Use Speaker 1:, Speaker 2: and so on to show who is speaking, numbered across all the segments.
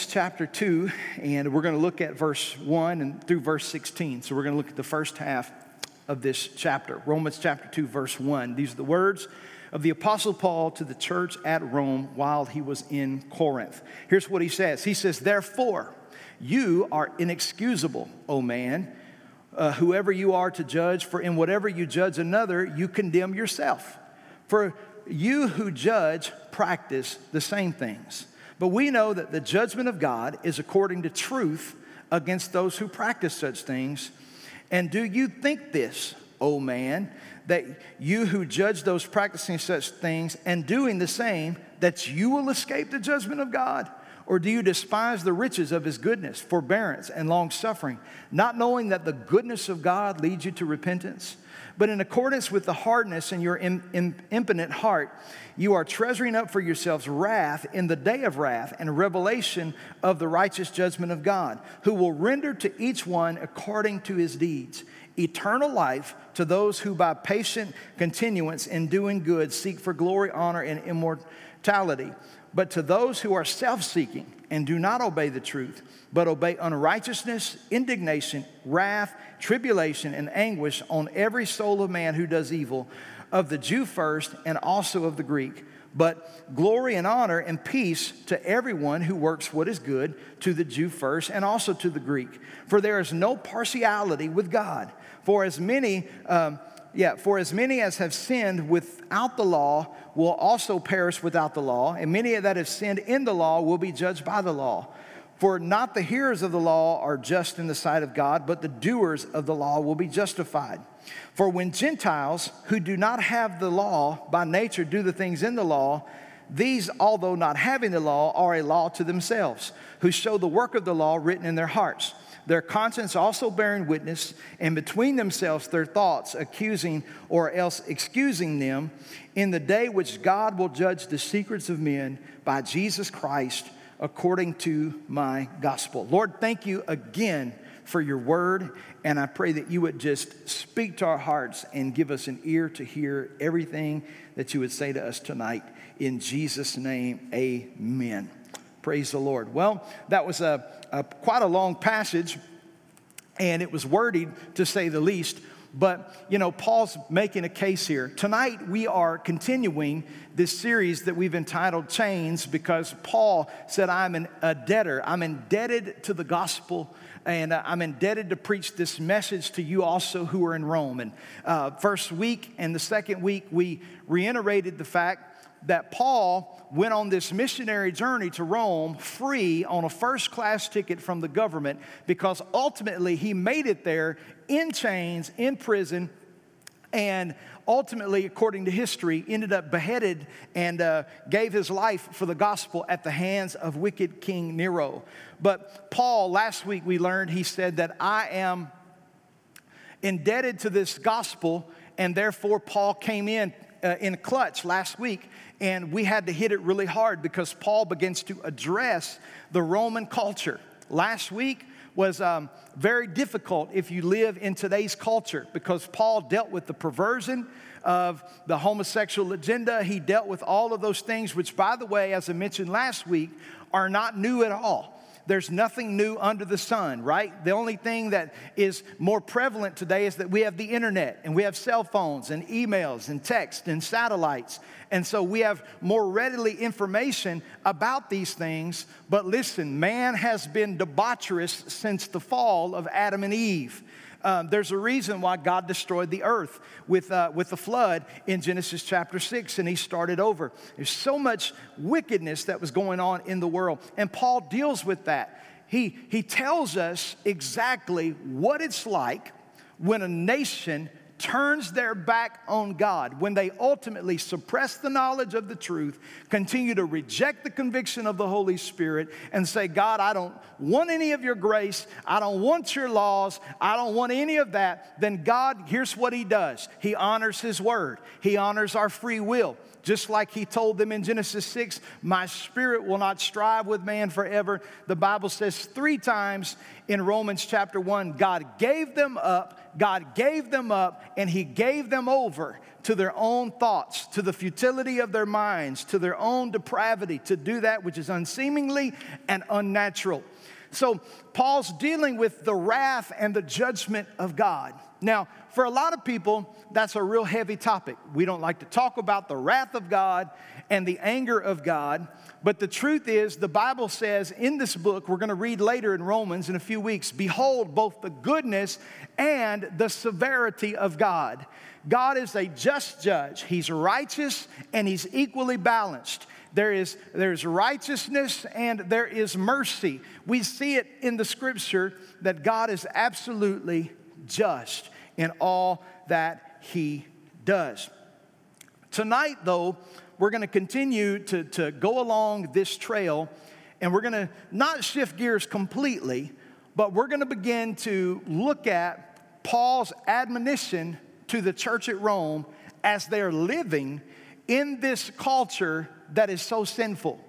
Speaker 1: Romans chapter 2, and we're going to look at verse 1 and through verse 16. So we're going to look at the first half of this chapter. Romans chapter 2, verse 1. These are the words of the Apostle Paul to the church at Rome while he was in Corinth. Here's what he says He says, Therefore, you are inexcusable, O man, uh, whoever you are to judge, for in whatever you judge another, you condemn yourself. For you who judge practice the same things. But we know that the judgment of God is according to truth against those who practice such things. And do you think this, O man, that you who judge those practicing such things and doing the same, that you will escape the judgment of God? Or do you despise the riches of his goodness, forbearance, and long suffering, not knowing that the goodness of God leads you to repentance? But in accordance with the hardness in your impotent heart, you are treasuring up for yourselves wrath in the day of wrath and revelation of the righteous judgment of God, who will render to each one according to his deeds. Eternal life to those who by patient continuance in doing good seek for glory, honor, and immortality. But to those who are self seeking and do not obey the truth, but obey unrighteousness, indignation, wrath, tribulation, and anguish on every soul of man who does evil, of the Jew first and also of the Greek. But glory and honor and peace to everyone who works what is good, to the Jew first and also to the Greek. For there is no partiality with God. For as many, um, yeah, for as many as have sinned without the law will also perish without the law, and many that have sinned in the law will be judged by the law. For not the hearers of the law are just in the sight of God, but the doers of the law will be justified. For when Gentiles who do not have the law by nature do the things in the law, these, although not having the law, are a law to themselves, who show the work of the law written in their hearts. Their conscience also bearing witness, and between themselves their thoughts accusing or else excusing them, in the day which God will judge the secrets of men by Jesus Christ according to my gospel. Lord, thank you again for your word, and I pray that you would just speak to our hearts and give us an ear to hear everything that you would say to us tonight. In Jesus' name, amen. Praise the Lord. Well, that was a, a quite a long passage, and it was wordy to say the least. But, you know, Paul's making a case here. Tonight, we are continuing this series that we've entitled Chains because Paul said, I'm an, a debtor. I'm indebted to the gospel and uh, I'm indebted to preach this message to you also who are in Rome. And uh, first week and the second week, we reiterated the fact that Paul went on this missionary journey to Rome free on a first class ticket from the government because ultimately he made it there in chains, in prison, and ultimately, according to history, ended up beheaded and uh, gave his life for the gospel at the hands of wicked King Nero. But Paul, last week we learned, he said that I am indebted to this gospel, and therefore Paul came in uh, in clutch last week and we had to hit it really hard because Paul begins to address the Roman culture. Last week was um, very difficult if you live in today's culture because Paul dealt with the perversion of the homosexual agenda. He dealt with all of those things, which, by the way, as I mentioned last week, are not new at all. There's nothing new under the sun, right? The only thing that is more prevalent today is that we have the internet and we have cell phones and emails and text and satellites. And so we have more readily information about these things. But listen, man has been debaucherous since the fall of Adam and Eve. Um, there's a reason why God destroyed the earth with, uh, with the flood in Genesis chapter 6, and he started over. There's so much wickedness that was going on in the world, and Paul deals with that. He, he tells us exactly what it's like when a nation turns their back on God, when they ultimately suppress the knowledge of the truth, continue to reject the conviction of the Holy Spirit, and say, God, I don't want any of your grace, I don't want your laws, I don't want any of that, then God, here's what He does. He honors His word, He honors our free will. Just like he told them in Genesis 6, my spirit will not strive with man forever. The Bible says three times in Romans chapter 1, God gave them up God gave them up and He gave them over to their own thoughts, to the futility of their minds, to their own depravity, to do that which is unseemingly and unnatural. So, Paul's dealing with the wrath and the judgment of God. Now, for a lot of people, that's a real heavy topic. We don't like to talk about the wrath of God and the anger of God. But the truth is, the Bible says in this book, we're going to read later in Romans in a few weeks, behold both the goodness and the severity of God. God is a just judge, He's righteous and He's equally balanced. There is there's righteousness and there is mercy. We see it in the scripture that God is absolutely just in all that He does. Tonight, though, we're going to continue to, to go along this trail and we're going to not shift gears completely, but we're going to begin to look at Paul's admonition to the church at Rome as they're living in this culture that is so sinful.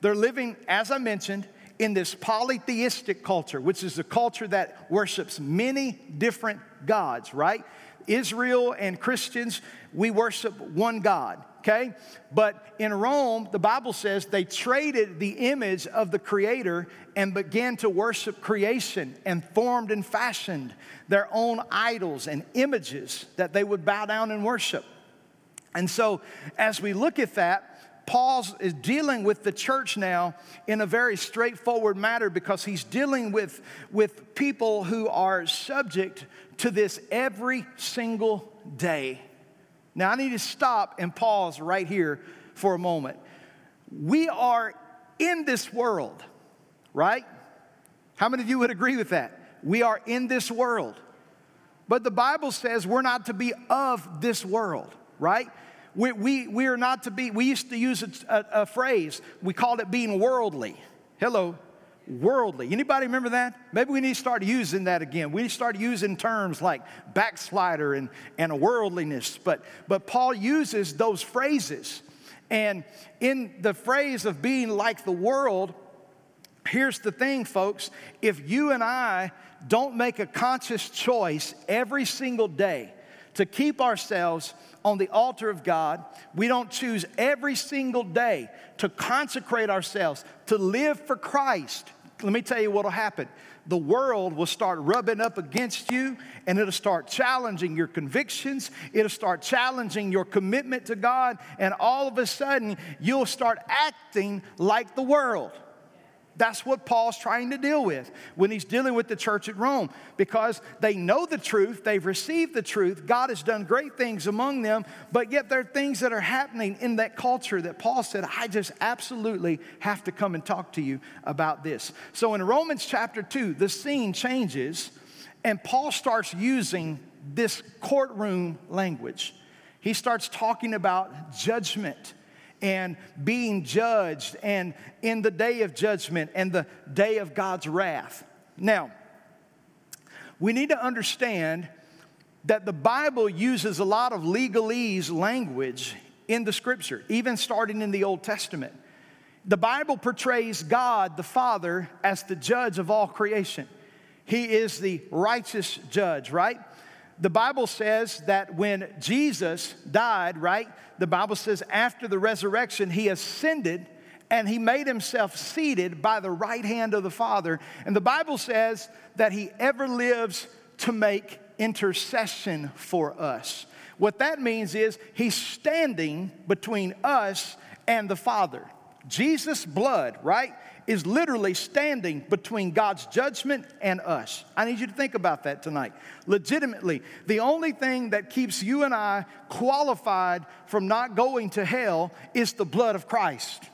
Speaker 1: They're living, as I mentioned, in this polytheistic culture, which is a culture that worships many different gods, right? Israel and Christians, we worship one God, okay? But in Rome, the Bible says they traded the image of the Creator and began to worship creation and formed and fashioned their own idols and images that they would bow down and worship. And so, as we look at that, Paul is dealing with the church now in a very straightforward matter because he's dealing with, with people who are subject to this every single day. Now, I need to stop and pause right here for a moment. We are in this world, right? How many of you would agree with that? We are in this world. But the Bible says we're not to be of this world, right? We, we, we are not to be, we used to use a, a, a phrase, we called it being worldly. Hello, worldly. Anybody remember that? Maybe we need to start using that again. We need to start using terms like backslider and, and worldliness. But, but Paul uses those phrases. And in the phrase of being like the world, here's the thing, folks. If you and I don't make a conscious choice every single day to keep ourselves on the altar of God. We don't choose every single day to consecrate ourselves, to live for Christ. Let me tell you what will happen. The world will start rubbing up against you and it'll start challenging your convictions. It'll start challenging your commitment to God. And all of a sudden, you'll start acting like the world. That's what Paul's trying to deal with when he's dealing with the church at Rome because they know the truth, they've received the truth, God has done great things among them, but yet there are things that are happening in that culture that Paul said, I just absolutely have to come and talk to you about this. So in Romans chapter 2, the scene changes and Paul starts using this courtroom language. He starts talking about judgment and being judged and in the day of judgment and the day of God's wrath. Now, we need to understand that the Bible uses a lot of legalese language in the scripture, even starting in the Old Testament. The Bible portrays God the Father as the judge of all creation. He is the righteous judge, right? The Bible says that when Jesus died, right, the Bible says after the resurrection, he ascended and he made himself seated by the right hand of the Father. And the Bible says that he ever lives to make intercession for us. What that means is he's standing between us and the Father. Jesus' blood, right? Is literally standing between God's judgment and us. I need you to think about that tonight. Legitimately, the only thing that keeps you and I qualified from not going to hell is the blood of Christ.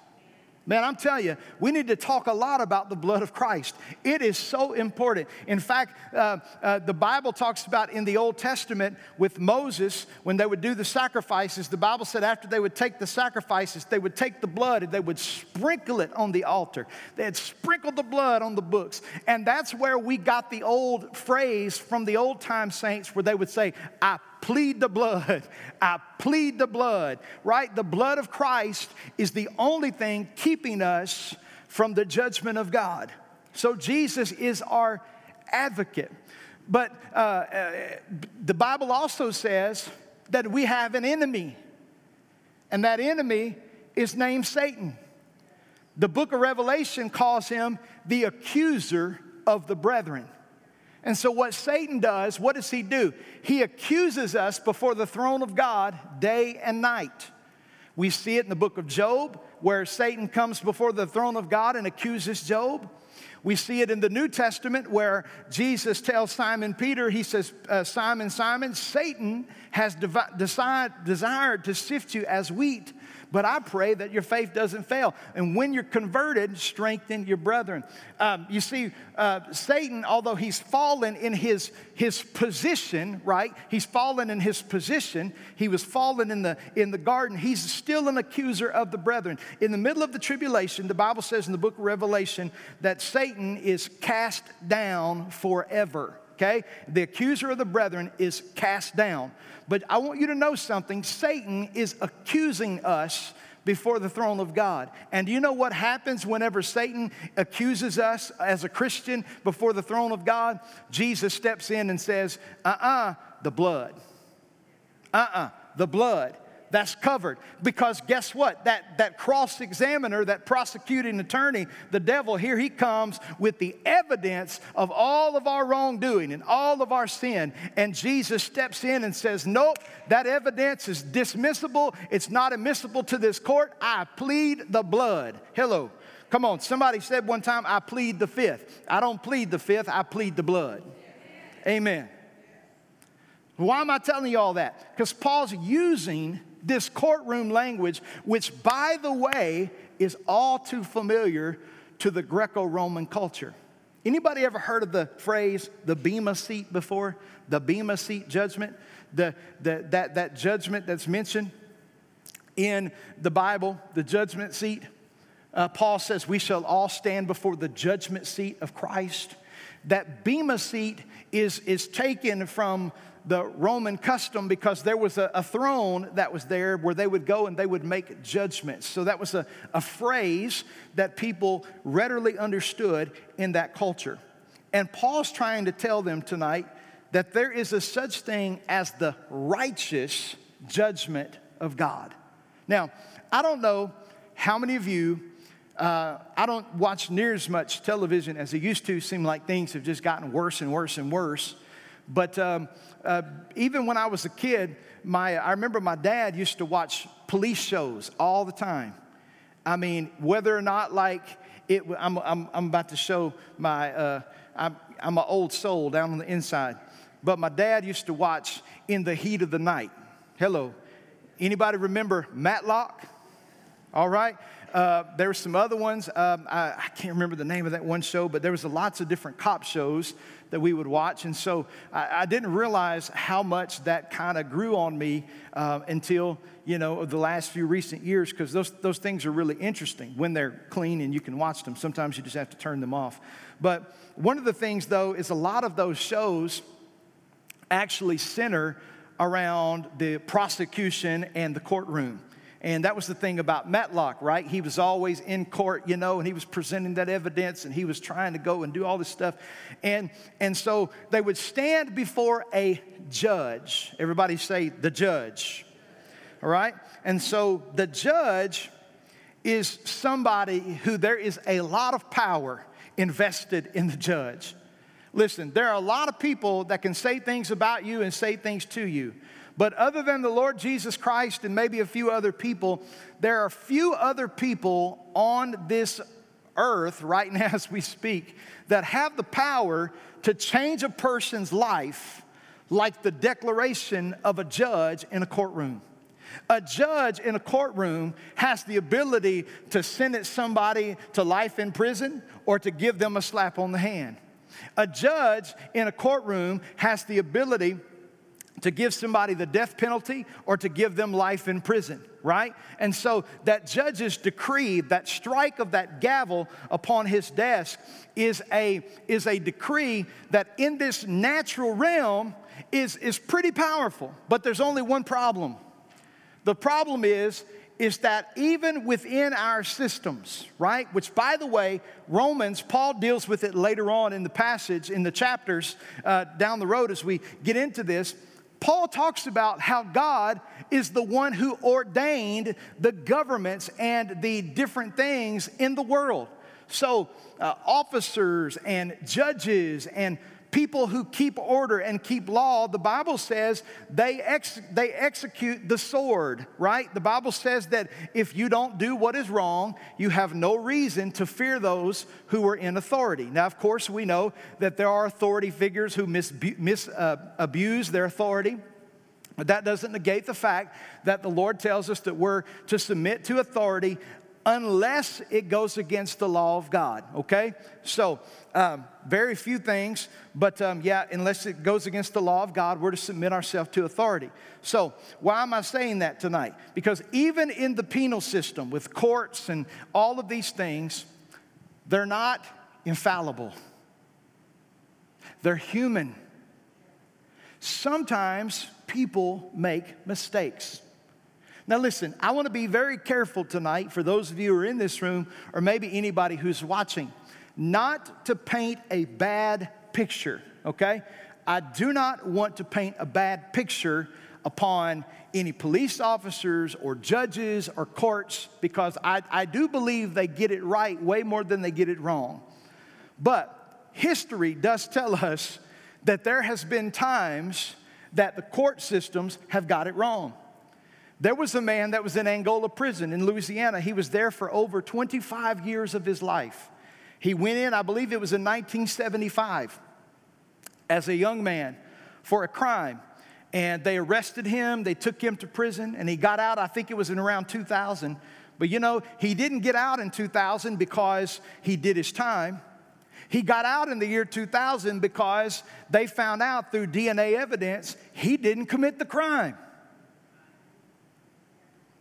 Speaker 1: Man, I'm telling you, we need to talk a lot about the blood of Christ. It is so important. In fact, uh, uh, the Bible talks about in the Old Testament with Moses, when they would do the sacrifices, the Bible said after they would take the sacrifices, they would take the blood and they would sprinkle it on the altar. They had sprinkled the blood on the books. And that's where we got the old phrase from the old time saints where they would say, I plead the blood. I plead the blood, right? The blood of Christ is the only thing keeping us from the judgment of God. So Jesus is our advocate. But uh, uh, the Bible also says that we have an enemy, and that enemy is named Satan. The book of Revelation calls him the accuser of the brethren. And so, what Satan does, what does he do? He accuses us before the throne of God day and night. We see it in the book of Job, where Satan comes before the throne of God and accuses Job. We see it in the New Testament where Jesus tells Simon Peter, he says, uh, Simon, Simon, Satan has devi- desired to sift you as wheat, but I pray that your faith doesn't fail. And when you're converted, strengthen your brethren. Um, you see, uh, Satan, although he's fallen in his, his position, right? He's fallen in his position. He was fallen in the, in the garden. He's still an accuser of the brethren. In the middle of the tribulation, the Bible says in the book of Revelation that Satan is cast down forever okay? The accuser of the brethren is cast down. But I want you to know something Satan is accusing us before the throne of God. And do you know what happens whenever Satan accuses us as a Christian before the throne of God? Jesus steps in and says, uh uh-uh, uh, the blood. Uh uh-uh, uh, the blood that's covered. Because guess what? That, that cross examiner, that prosecuting attorney, the devil, here he comes with the evidence of all of our wrongdoing and all of our sin. And Jesus steps in and says, Nope, that evidence is dismissible. It's not admissible to this court. I plead the blood. Hello. Come on, somebody said one time, I plead the fifth. I don't plead the fifth, I plead the blood. Amen. Why am I telling you all that? Because Paul's using this courtroom language, which, by the way, is all too familiar to the Greco-Roman culture. Anybody ever heard of the phrase the Bema seat before? The Bema seat judgment? The, the, that, that judgment that's mentioned in the Bible, the judgment seat. Uh, Paul says we shall all stand before the judgment seat of Christ. That Bema seat is, is taken from the Roman custom because there was a, a, throne that was there where they would go and they would make judgments. So that was a, a phrase that people readily understood in that culture. And Paul's trying to tell them tonight that there is a such thing as the righteous judgment of God. Now, I don't know how many of you uh, I don't watch near as much television as I used to. Seem like things have just gotten worse and worse and worse. But um, uh, even when I was a kid, my, I remember my dad used to watch police shows all the time. I mean, whether or not like it, I'm, I'm, I'm about to show my, uh, I'm, I'm an old soul down on the inside. But my dad used to watch In the Heat of the Night. Hello. Anybody remember Matlock? All right. Uh, there were some other ones. Um, I, I, can't remember the name of that one show, but there was lots of different cop shows that we would watch. And so I, I didn't realize how much that kind of grew on me uh, until, you know, the last few recent years, because those, those things are really interesting when they're clean and you can watch them. Sometimes you just have to turn them off. But one of the things, though, is a lot of those shows actually center around the prosecution and the courtroom. And that was the thing about Matlock, right? He was always in court, you know, and he was presenting that evidence and he was trying to go and do all this stuff. And, and so they would stand before a judge. Everybody say, the judge. All right? And so the judge is somebody who there is a lot of power invested in the judge. Listen, there are a lot of people that can say things about you and say things to you. But other than the Lord Jesus Christ and maybe a few other people, there are few other people on this earth right now as we speak that have the power to change a person's life like the declaration of a judge in a courtroom. A judge in a courtroom has the ability to sentence somebody to life in prison or to give them a slap on the hand. A judge in a courtroom has the ability to give somebody the death penalty or to give them life in prison, right? And so that judge's decree, that strike of that gavel upon his desk, is a, is a decree that in this natural realm is, is pretty powerful. But there's only one problem. The problem is, is that even within our systems, right? Which, by the way, Romans, Paul deals with it later on in the passage, in the chapters uh, down the road as we get into this. Paul talks about how God is the one who ordained the governments and the different things in the world. So, uh, officers and judges and people who keep order and keep law, the Bible says they, ex- they execute the sword, right? The Bible says that if you don't do what is wrong, you have no reason to fear those who are in authority. Now, of course, we know that there are authority figures who misabuse mis, uh, their authority. But that doesn't negate the fact that the Lord tells us that we're to submit to authority unless it goes against the law of God, okay? So, um, very few things, but um, yeah, unless it goes against the law of God, we're to submit ourselves to authority. So, why am I saying that tonight? Because even in the penal system with courts and all of these things, they're not infallible, they're human. Sometimes people make mistakes. Now, listen, I want to be very careful tonight for those of you who are in this room, or maybe anybody who's watching, not to paint a bad picture, okay? I do not want to paint a bad picture upon any police officers or judges or courts because I, I do believe they get it right way more than they get it wrong. But history does tell us that there has been times that the court systems have got it wrong. There was a man that was in Angola prison in Louisiana. He was there for over 25 years of his life. He went in, I believe it was in 1975, as a young man for a crime. And they arrested him, they took him to prison, and he got out, I think it was in around 2000. But you know, he didn't get out in 2000 because he did his time. He got out in the year 2000 because they found out through DNA evidence he didn't commit the crime.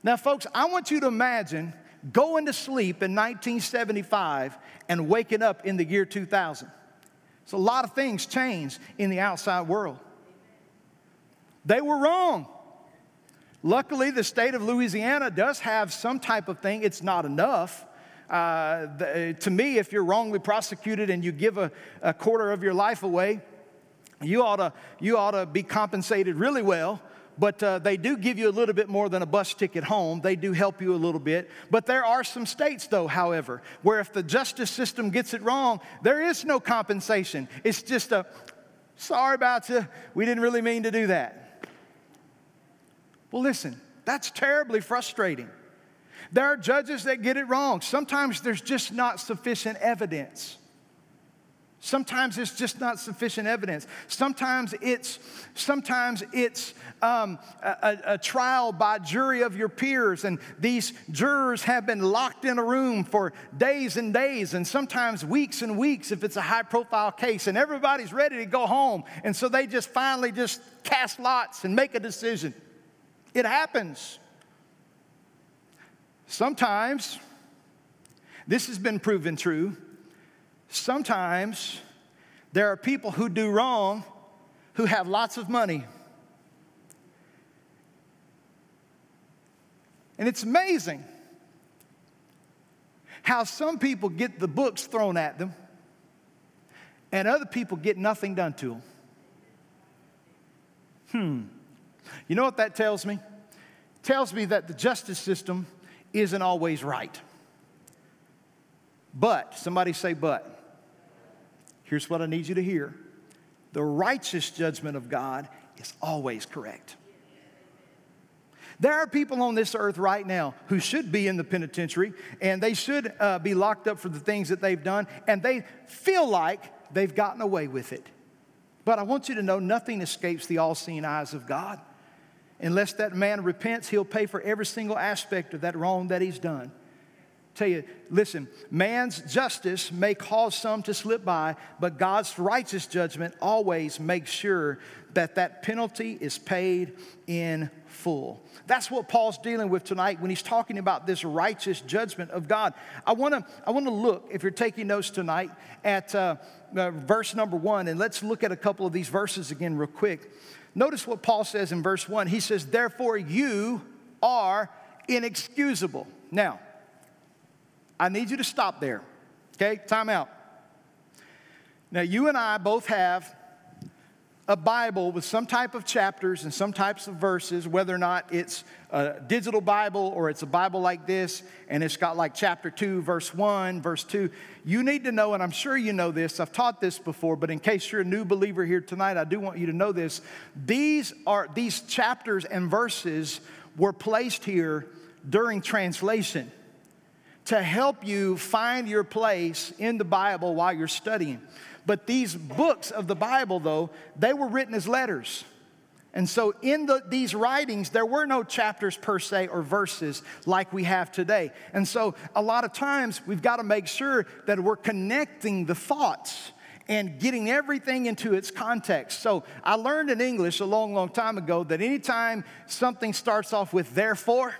Speaker 1: Now, folks, I want you to imagine going to sleep in 1975 and waking up in the year 2000. So, a lot of things changed in the outside world. They were wrong. Luckily, the state of Louisiana does have some type of thing. It's not enough. Uh, the, to me, if you're wrongly prosecuted and you give a, a quarter of your life away, you ought to, you ought to be compensated really well but uh, they do give you a little bit more than a bus ticket home. They do help you a little bit. But there are some states, though, however, where if the justice system gets it wrong, there is no compensation. It's just a sorry about you, we didn't really mean to do that. Well, listen, that's terribly frustrating. There are judges that get it wrong. Sometimes there's just not sufficient evidence. Sometimes it's just not sufficient evidence. Sometimes it's, sometimes it's um, a, a, trial by jury of your peers, and these jurors have been locked in a room for days and days, and sometimes weeks and weeks if it's a high profile case, and everybody's ready to go home. And so they just finally just cast lots and make a decision. It happens. Sometimes, this has been proven true Sometimes there are people who do wrong who have lots of money. And it's amazing how some people get the books thrown at them and other people get nothing done to them. Hmm. You know what that tells me? It tells me that the justice system isn't always right. But, somebody say, but. Here's what I need you to hear the righteous judgment of God is always correct. There are people on this earth right now who should be in the penitentiary and they should uh, be locked up for the things that they've done, and they feel like they've gotten away with it. But I want you to know nothing escapes the all seeing eyes of God. Unless that man repents, he'll pay for every single aspect of that wrong that he's done. Tell you, listen, man's justice may cause some to slip by, but God's righteous judgment always makes sure that that penalty is paid in full. That's what Paul's dealing with tonight when he's talking about this righteous judgment of God. I want to I want to look, if you're taking notes tonight, at uh, uh, verse number one, and let's look at a couple of these verses again, real quick. Notice what Paul says in verse one. He says, "Therefore, you are." inexcusable. Now, I need you to stop there. Okay, time out. Now, you and I both have a Bible with some type of chapters and some types of verses, whether or not it's a digital Bible or it's a Bible like this, and it's got like chapter 2, verse 1, verse 2. You need to know, and I'm sure you know this, I've taught this before, but in case you're a new believer here tonight, I do want you to know this. These are these chapters and verses were placed here during translation to help you find your place in the Bible while you're studying. But these books of the Bible, though, they were written as letters. And so, in the, these writings, there were no chapters per se or verses like we have today. And so, a lot of times, we've got to make sure that we're connecting the thoughts and getting everything into its context. So, I learned in English a long, long time ago that anytime something starts off with therefore,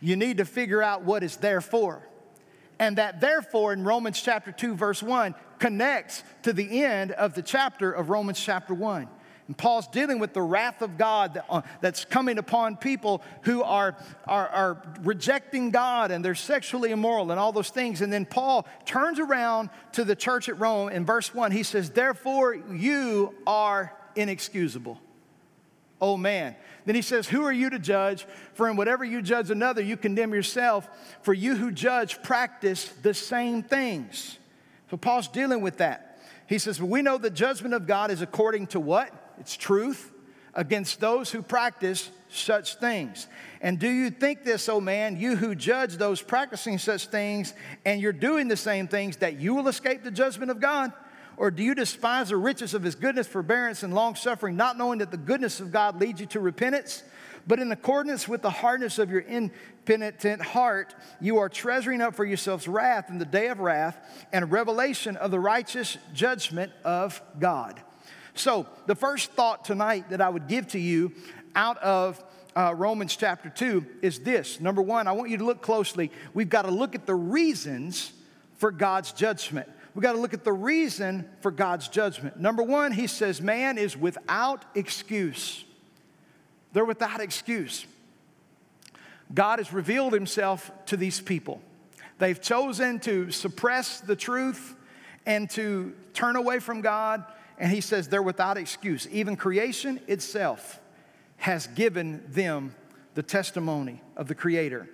Speaker 1: you need to figure out what is therefore. And that therefore in Romans chapter 2, verse 1, connects to the end of the chapter of Romans chapter 1. And Paul's dealing with the wrath of God uh, that's coming upon people who are, are, are rejecting God and they're sexually immoral and all those things. And then Paul turns around to the church at Rome in verse 1. He says, Therefore, you are inexcusable. Oh man. Then he says, Who are you to judge? For in whatever you judge another, you condemn yourself. For you who judge practice the same things. So Paul's dealing with that. He says, We know the judgment of God is according to what? It's truth against those who practice such things. And do you think this, oh man, you who judge those practicing such things, and you're doing the same things, that you will escape the judgment of God? Or do you despise the riches of his goodness, forbearance, and long suffering, not knowing that the goodness of God leads you to repentance? But in accordance with the hardness of your impenitent heart, you are treasuring up for yourselves wrath in the day of wrath and revelation of the righteous judgment of God. So, the first thought tonight that I would give to you out of uh, Romans chapter 2 is this. Number one, I want you to look closely. We've got to look at the reasons for God's judgment we got to look at the reason for God's judgment. Number one, he says, man is without excuse. They're without excuse. God has revealed himself to these people. They've chosen to suppress the truth and to turn away from God. And he says they're without excuse. Even creation itself has given them the testimony of the Creator.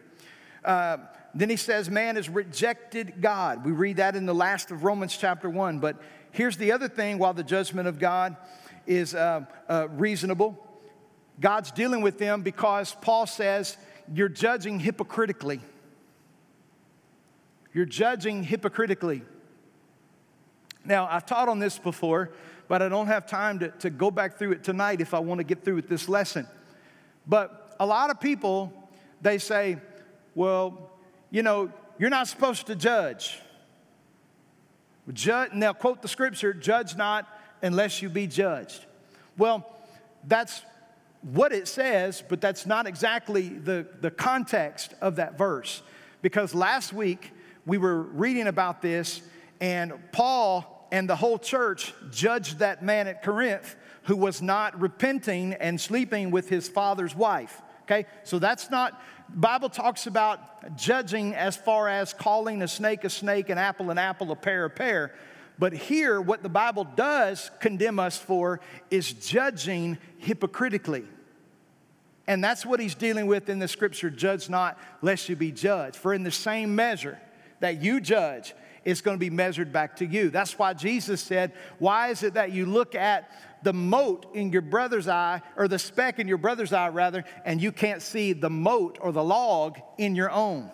Speaker 1: Uh, then he says, Man has rejected God. We read that in the last of Romans chapter 1. But here's the other thing while the judgment of God is uh, uh, reasonable, God's dealing with them because Paul says, You're judging hypocritically. You're judging hypocritically. Now, I've taught on this before, but I don't have time to, to go back through it tonight if I want to get through with this lesson. But a lot of people, they say, well, you know, you're not supposed to judge. Judge, now, quote the scripture, judge not unless you be judged. Well, that's what it says, but that's not exactly the, the context of that verse. Because last week we were reading about this, and Paul and the whole church judged that man at Corinth who was not repenting and sleeping with his father's wife. Okay, so that's not Bible talks about judging as far as calling a snake a snake, an apple an apple, a pear a pear. But here, what the Bible does condemn us for is judging hypocritically. And that's what he's dealing with in the scripture judge not, lest you be judged. For in the same measure that you judge, it's going to be measured back to you. That's why Jesus said, Why is it that you look at the mote in your brother's eye, or the speck in your brother's eye, rather, and you can't see the mote or the log in your own.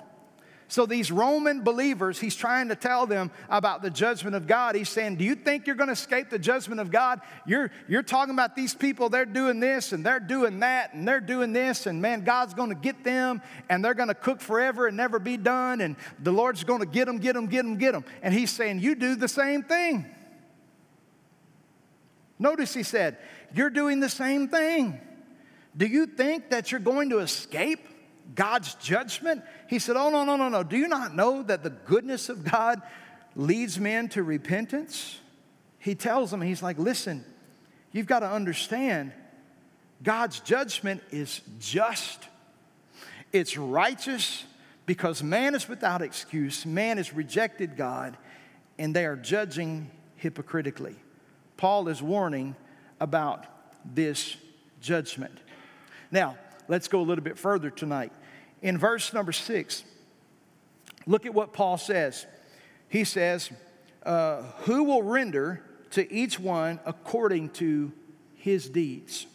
Speaker 1: So, these Roman believers, he's trying to tell them about the judgment of God. He's saying, Do you think you're going to escape the judgment of God? You're, you're talking about these people, they're doing this and they're doing that and they're doing this, and man, God's going to get them and they're going to cook forever and never be done, and the Lord's going to get them, get them, get them, get them. And he's saying, You do the same thing. Notice he said, You're doing the same thing. Do you think that you're going to escape God's judgment? He said, Oh, no, no, no, no. Do you not know that the goodness of God leads men to repentance? He tells them, He's like, Listen, you've got to understand God's judgment is just. It's righteous because man is without excuse, man has rejected God, and they are judging hypocritically. Paul is warning about this judgment. Now, let's go a little bit further tonight. In verse number six, look at what Paul says. He says, uh, Who will render to each one according to his deeds?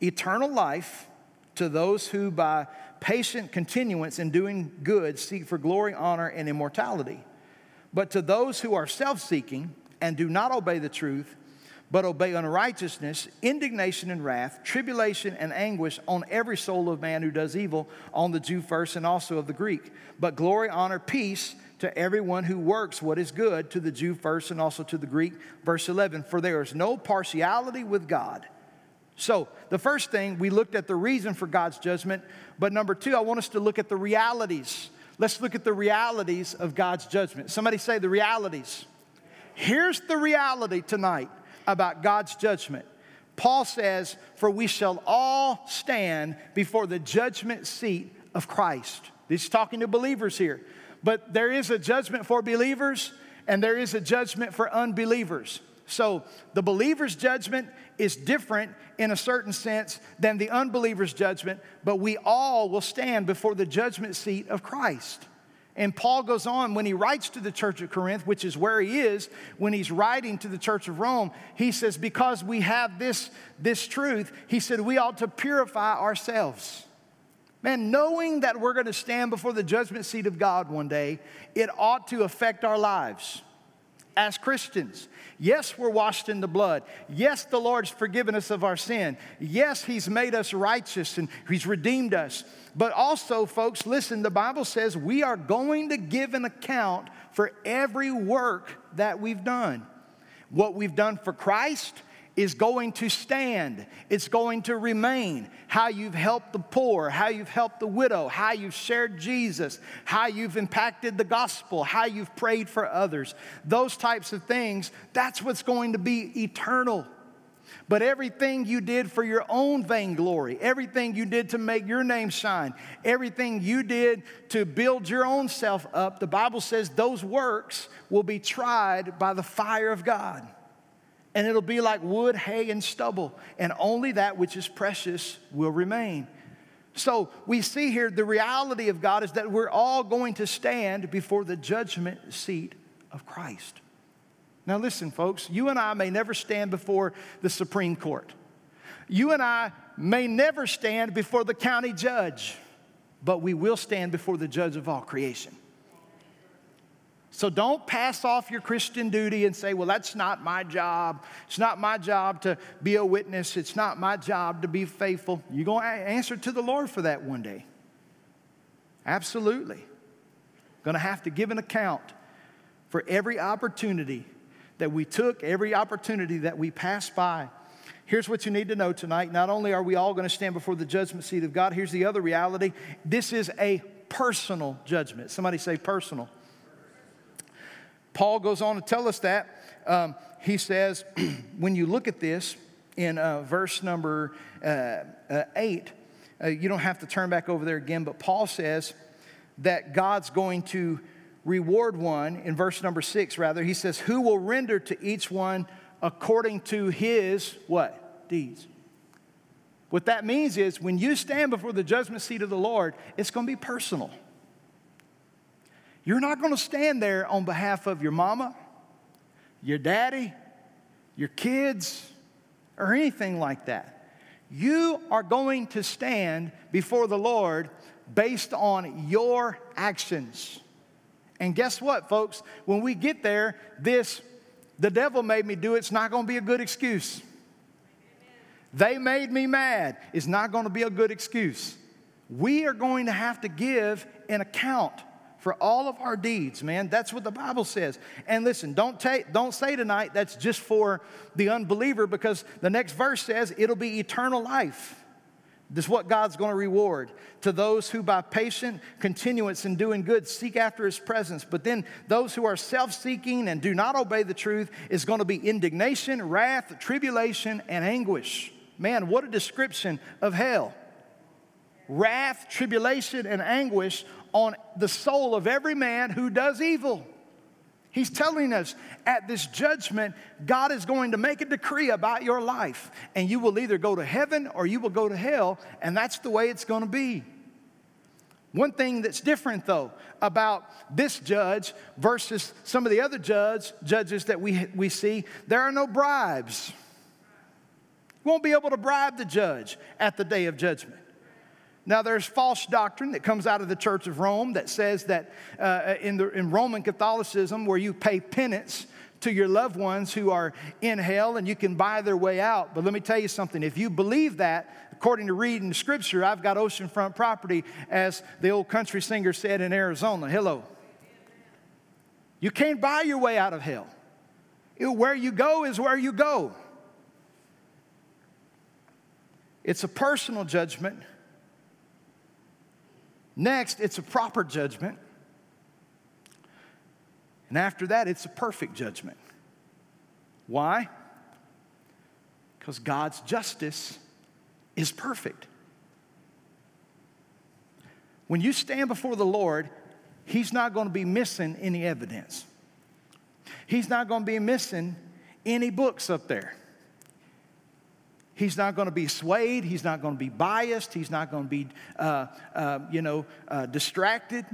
Speaker 1: Eternal life to those who, by patient continuance in doing good, seek for glory, honor, and immortality. But to those who are self seeking and do not obey the truth, but obey unrighteousness, indignation and wrath, tribulation and anguish on every soul of man who does evil, on the Jew first and also of the Greek. But glory, honor, peace to everyone who works what is good, to the Jew first and also to the Greek. Verse 11 For there is no partiality with God. So, the first thing, we looked at the reason for God's judgment, but number two, I want us to look at the realities. Let's look at the realities of God's judgment. Somebody say the realities. Here's the reality tonight about God's judgment. Paul says, For we shall all stand before the judgment seat of Christ. He's talking to believers here. But there is a judgment for believers and there is a judgment for unbelievers. So the believer's judgment is different in a certain sense than the unbeliever's judgment, but we all will stand before the judgment seat of Christ. And Paul goes on when he writes to the church of Corinth, which is where he is, when he's writing to the church of Rome, he says, Because we have this, this truth, he said, we ought to purify ourselves. Man, knowing that we're going to stand before the judgment seat of God one day, it ought to affect our lives as Christians. Yes, we're washed in the blood. Yes, the Lord's forgiven us of our sin. Yes, He's made us righteous and He's redeemed us. But also, folks, listen, the Bible says we are going to give an account for every work that we've done. What we've done for Christ is going to stand, it's going to remain. How you've helped the poor, how you've helped the widow, how you've shared Jesus, how you've impacted the gospel, how you've prayed for others. Those types of things, that's what's going to be eternal. But everything you did for your own vainglory, everything you did to make your name shine, everything you did to build your own self up, the Bible says those works will be tried by the fire of God. And it'll be like wood, hay, and stubble, and only that which is precious will remain. So we see here the reality of God is that we're all going to stand before the judgment seat of Christ. Now, listen, folks, you and I may never stand before the Supreme Court. You and I may never stand before the county judge, but we will stand before the judge of all creation. So don't pass off your Christian duty and say, well, that's not my job. It's not my job to be a witness. It's not my job to be faithful. You're going to answer to the Lord for that one day. Absolutely. Going to have to give an account for every opportunity that we took, every opportunity that we passed by. Here's what you need to know tonight. Not only are we all going to stand before the judgment seat of God, here's the other reality this is a personal judgment. Somebody say personal. Paul goes on to tell us that. Um, he says, when you look at this in uh, verse number uh, uh, 8, uh, you don't have to turn back over there again, but Paul says that God's going to reward one in verse number six, rather. He says, Who will render to each one according to his what? Deeds. What that means is when you stand before the judgment seat of the Lord, it's going to be personal. You're not going to stand there on behalf of your mama, your daddy, your kids, or anything like that. You are going to stand before the Lord based on your actions. And guess what, folks? When we get there, this, the devil made me do it, it's not going to be a good excuse. They made me mad is not going to be a good excuse. We are going to have to give an account for all of our deeds, man. That's what the Bible says. And listen, don't take don't say tonight that's just for the unbeliever because the next verse says it'll be eternal life. This is what God's going to reward to those who, by patient continuance in doing good, seek after His presence. But then those who are self seeking and do not obey the truth is going to be indignation, wrath, tribulation, and anguish. Man, what a description of hell. wrath, tribulation, and anguish on the soul of every man who does evil. He's telling us at this judgment, God is going to make a decree about your life, and you will either go to heaven or you will go to hell, and that's the way it's going to be. One thing that's different, though, about this judge versus some of the other judge, judges that we, we see, there are no bribes. You won't be able to bribe the judge at the day of judgment. Now, there's false doctrine that comes out of the Church of Rome that says that uh, in, the, in Roman Catholicism, where you pay penance to your loved ones who are in hell and you can buy their way out. But let me tell you something if you believe that, according to reading scripture, I've got oceanfront property, as the old country singer said in Arizona. Hello. You can't buy your way out of hell. Where you go is where you go. It's a personal judgment Next, it's a proper judgment. And after that, it's a perfect judgment. Why? Because God's justice is perfect. When you stand before the Lord, He's not going to be missing any evidence. He's not going to be missing any books up there. He's not going to be swayed. He's not going to be biased. He's not going to be, uh, uh, you know, uh, distracted.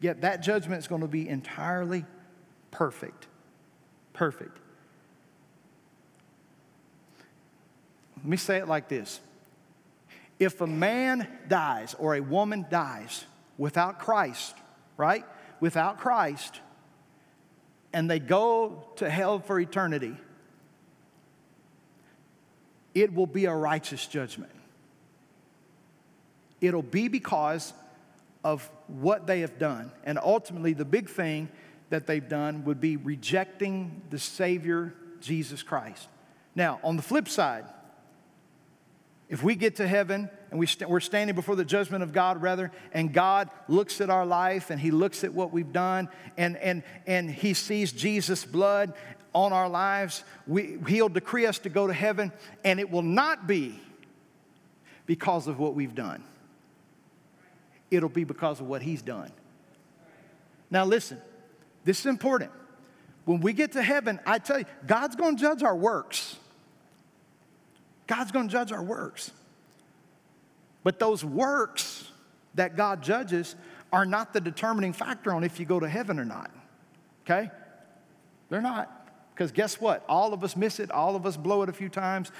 Speaker 1: Yet that judgment is going to be entirely perfect. Perfect. Let me say it like this If a man dies or a woman dies without Christ, right? Without Christ, and they go to hell for eternity it will be a righteous judgment. It'll be because of what they have done. And ultimately, the big thing that they've done would be rejecting the Savior, Jesus Christ. Now, on the flip side, if we get to heaven and we st- we're standing before the judgment of God, rather, and God looks at our life and He looks at what we've done and, and, and He sees Jesus' blood on our lives, we, He'll decree us to go to heaven, and it will not be because of what we've done. It'll be because of what He's done. Now, listen, this is important. When we get to heaven, I tell you, God's to judge our works. God's to judge our works. But those works that God judges are not the determining factor on if you go to heaven or not. Okay? They're not. Because guess what? All of us miss it. All of us blow it a few times.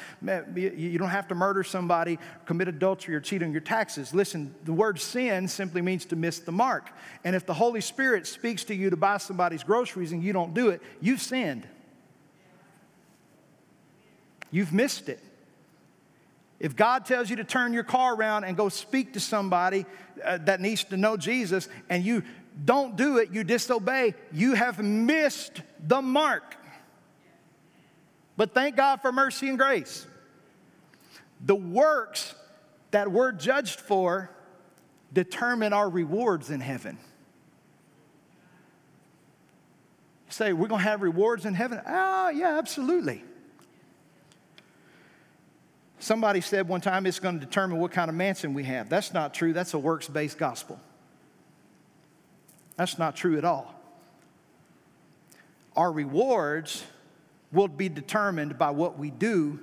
Speaker 1: You don't have to murder somebody, commit adultery, or cheat on your taxes. Listen, the word sin simply means to miss the mark. And if the Holy Spirit speaks to you to buy somebody's groceries and you don't do it, you've sinned. You've missed it. If God tells you to turn your car around and go speak to somebody uh, that needs to know Jesus and you don't do it, you disobey, you have missed the mark. But thank God for mercy and grace. The works that we're judged for determine our rewards in heaven. You say, we're going to have rewards in heaven? Oh, yeah, absolutely. Somebody said one time it's going to determine what kind of mansion we have. That's not true. That's a works based gospel. That's not true at all. Our rewards will be determined by what we do,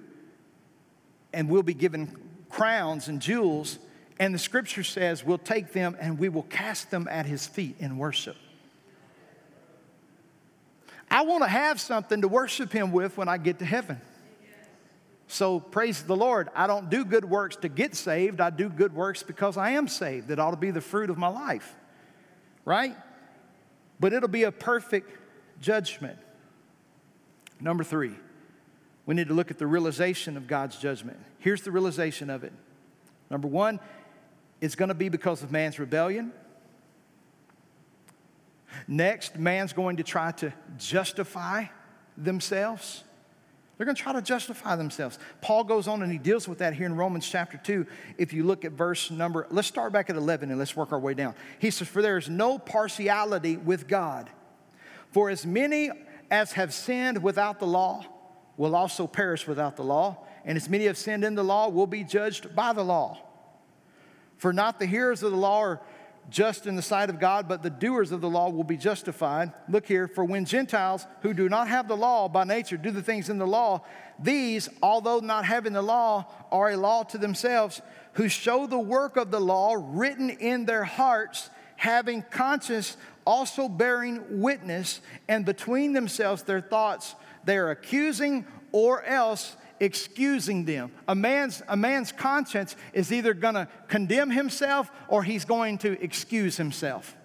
Speaker 1: and we'll be given crowns and jewels. And the scripture says we'll take them and we will cast them at his feet in worship. I want to have something to worship him with when I get to heaven. So praise the Lord. I don't do good works to get saved. I do good works because I am saved. It ought to be the fruit of my life, right? But it'll be a perfect judgment. Number three, we need to look at the realization of God's judgment. Here's the realization of it. Number one, it's going to be because of man's rebellion. Next, man's going to try to justify themselves. They're going to try to justify themselves. Paul goes on and he deals with that here in Romans chapter 2. If you look at verse number, let's start back at 11 and let's work our way down. He says, For there is no partiality with God. For as many as have sinned without the law will also perish without the law, and as many have sinned in the law will be judged by the law. For not the hearers of the law are just in the sight of God, but the doers of the law will be justified. Look here, for when Gentiles who do not have the law by nature do the things in the law, these, although not having the law, are a law to themselves, who show the work of the law written in their hearts, having conscience also bearing witness, and between themselves their thoughts they are accusing or else excusing them. A man's, a man's conscience is either going to condemn himself or he's going to excuse himself.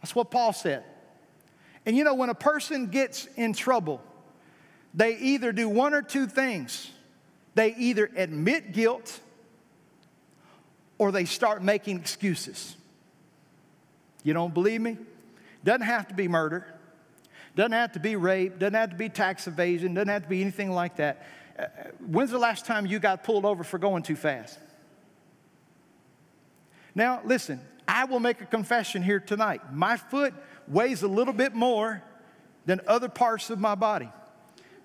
Speaker 1: That's what Paul said. And you know, when a person gets in trouble, they either do one or two things. They either admit guilt or they start making excuses. You don't believe me? Doesn't have to be murder. Doesn't have to be rape. Doesn't have to be tax evasion. Doesn't have to be anything like that. Uh, when's the last time you got pulled over for going too fast? Now, listen, I will make a confession here tonight. My foot weighs a little bit more than other parts of my body.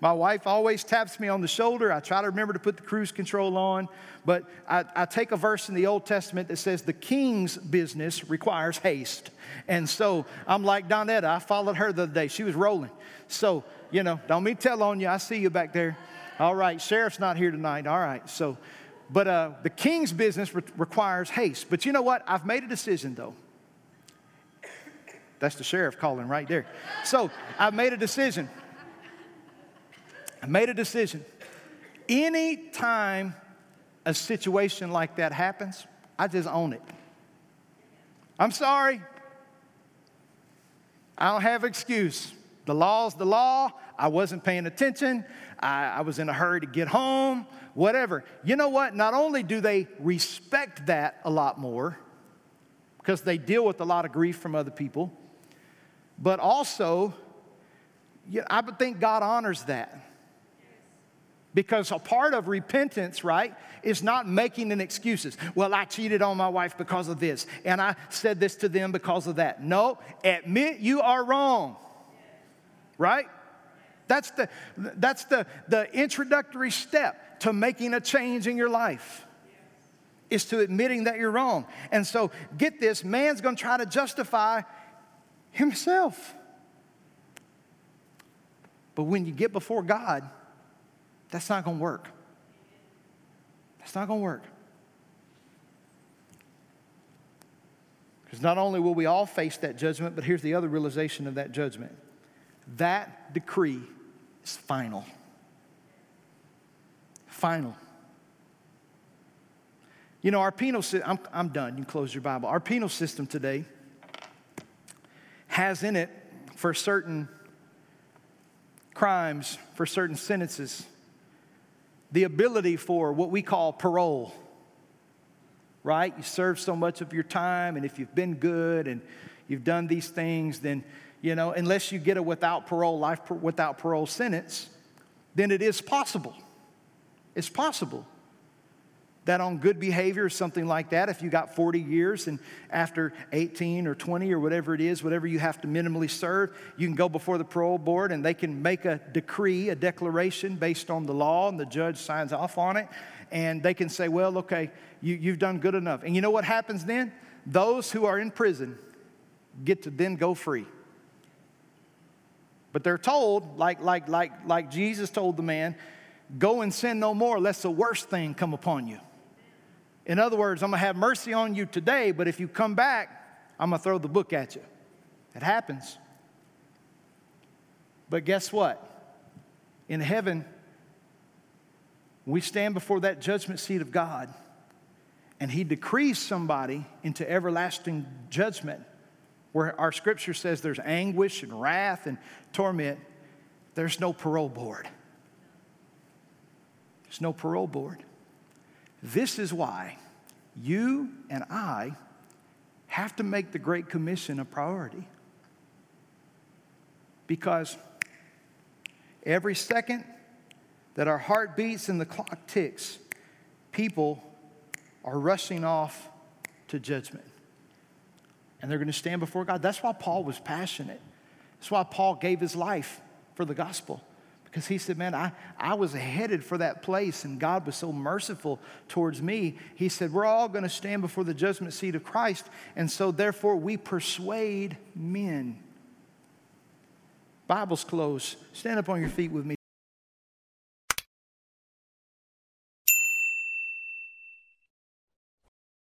Speaker 1: My wife always taps me on the shoulder. I try to remember to put the cruise control on, but I, I, take a verse in the Old Testament that says the king's business requires haste. And so I'm like Donetta. I followed her the other day. She was rolling. So, you know, don't me tell on you. I see you back there. All right, sheriff's not here tonight. All right, so, but uh, the king's business re- requires haste. But you know what? I've made a decision though. That's the sheriff calling right there. So I've made a decision. I made a decision. Anytime a situation like that happens, I just own it. I'm sorry. I don't have excuse. The law's the law. I wasn't paying attention. I, I, was in a hurry to get home, whatever. You know what? Not only do they respect that a lot more, because they deal with a lot of grief from other people, but also, I would think God honors that. Because a part of repentance, right, is not making an excuses. Well, I cheated on my wife because of this, and I said this to them because of that. No, admit you are wrong. Right? That's the that's the, the introductory step to making a change in your life. Is to admitting that you're wrong. And so get this, man's gonna try to justify himself. But when you get before God, that's not going to work. That's not going to work. Because not only will we all face that judgment, but here's the other realization of that judgment that decree is final. Final. You know, our penal system, I'm, I'm done. You close your Bible. Our penal system today has in it for certain crimes, for certain sentences, the ability for what we call parole, right? You serve so much of your time, and if you've been good and you've done these things, then, you know, unless you get a without parole, life without parole sentence, then it is possible. It's possible that on good behavior or something like that, if you got 40 years and after 18 or 20 or whatever it is, whatever you have to minimally serve, you can go before the parole board and they can make a decree, a declaration based on the law, and the judge signs off on it. And they can say, well, okay, you, you've done good enough. And you know what happens then? Those who are in prison get to then go free. But they're told, like, like, like, like Jesus told the man, go and sin no more, lest the worst thing come upon you. In other words, I'm going to have mercy on you today, but if you come back, I'm going to throw the book at you. It happens. But guess what? In heaven, we stand before that judgment seat of God, and He decrees somebody into everlasting judgment, where our scripture says there's anguish and wrath and torment. There's no parole board. There's no parole board. This is why you and I have to make the Great Commission a priority. Because every second that our heart beats and the clock ticks, people are rushing off to judgment. And they're going to stand before God. That's why Paul was passionate. That's why Paul gave his life for the gospel Because he said, Man, I, I was headed for that place, and God was so merciful towards me. He said, We're all going to stand before the judgment seat of Christ, and so therefore we persuade men. Bible's closed. Stand up on your feet with me.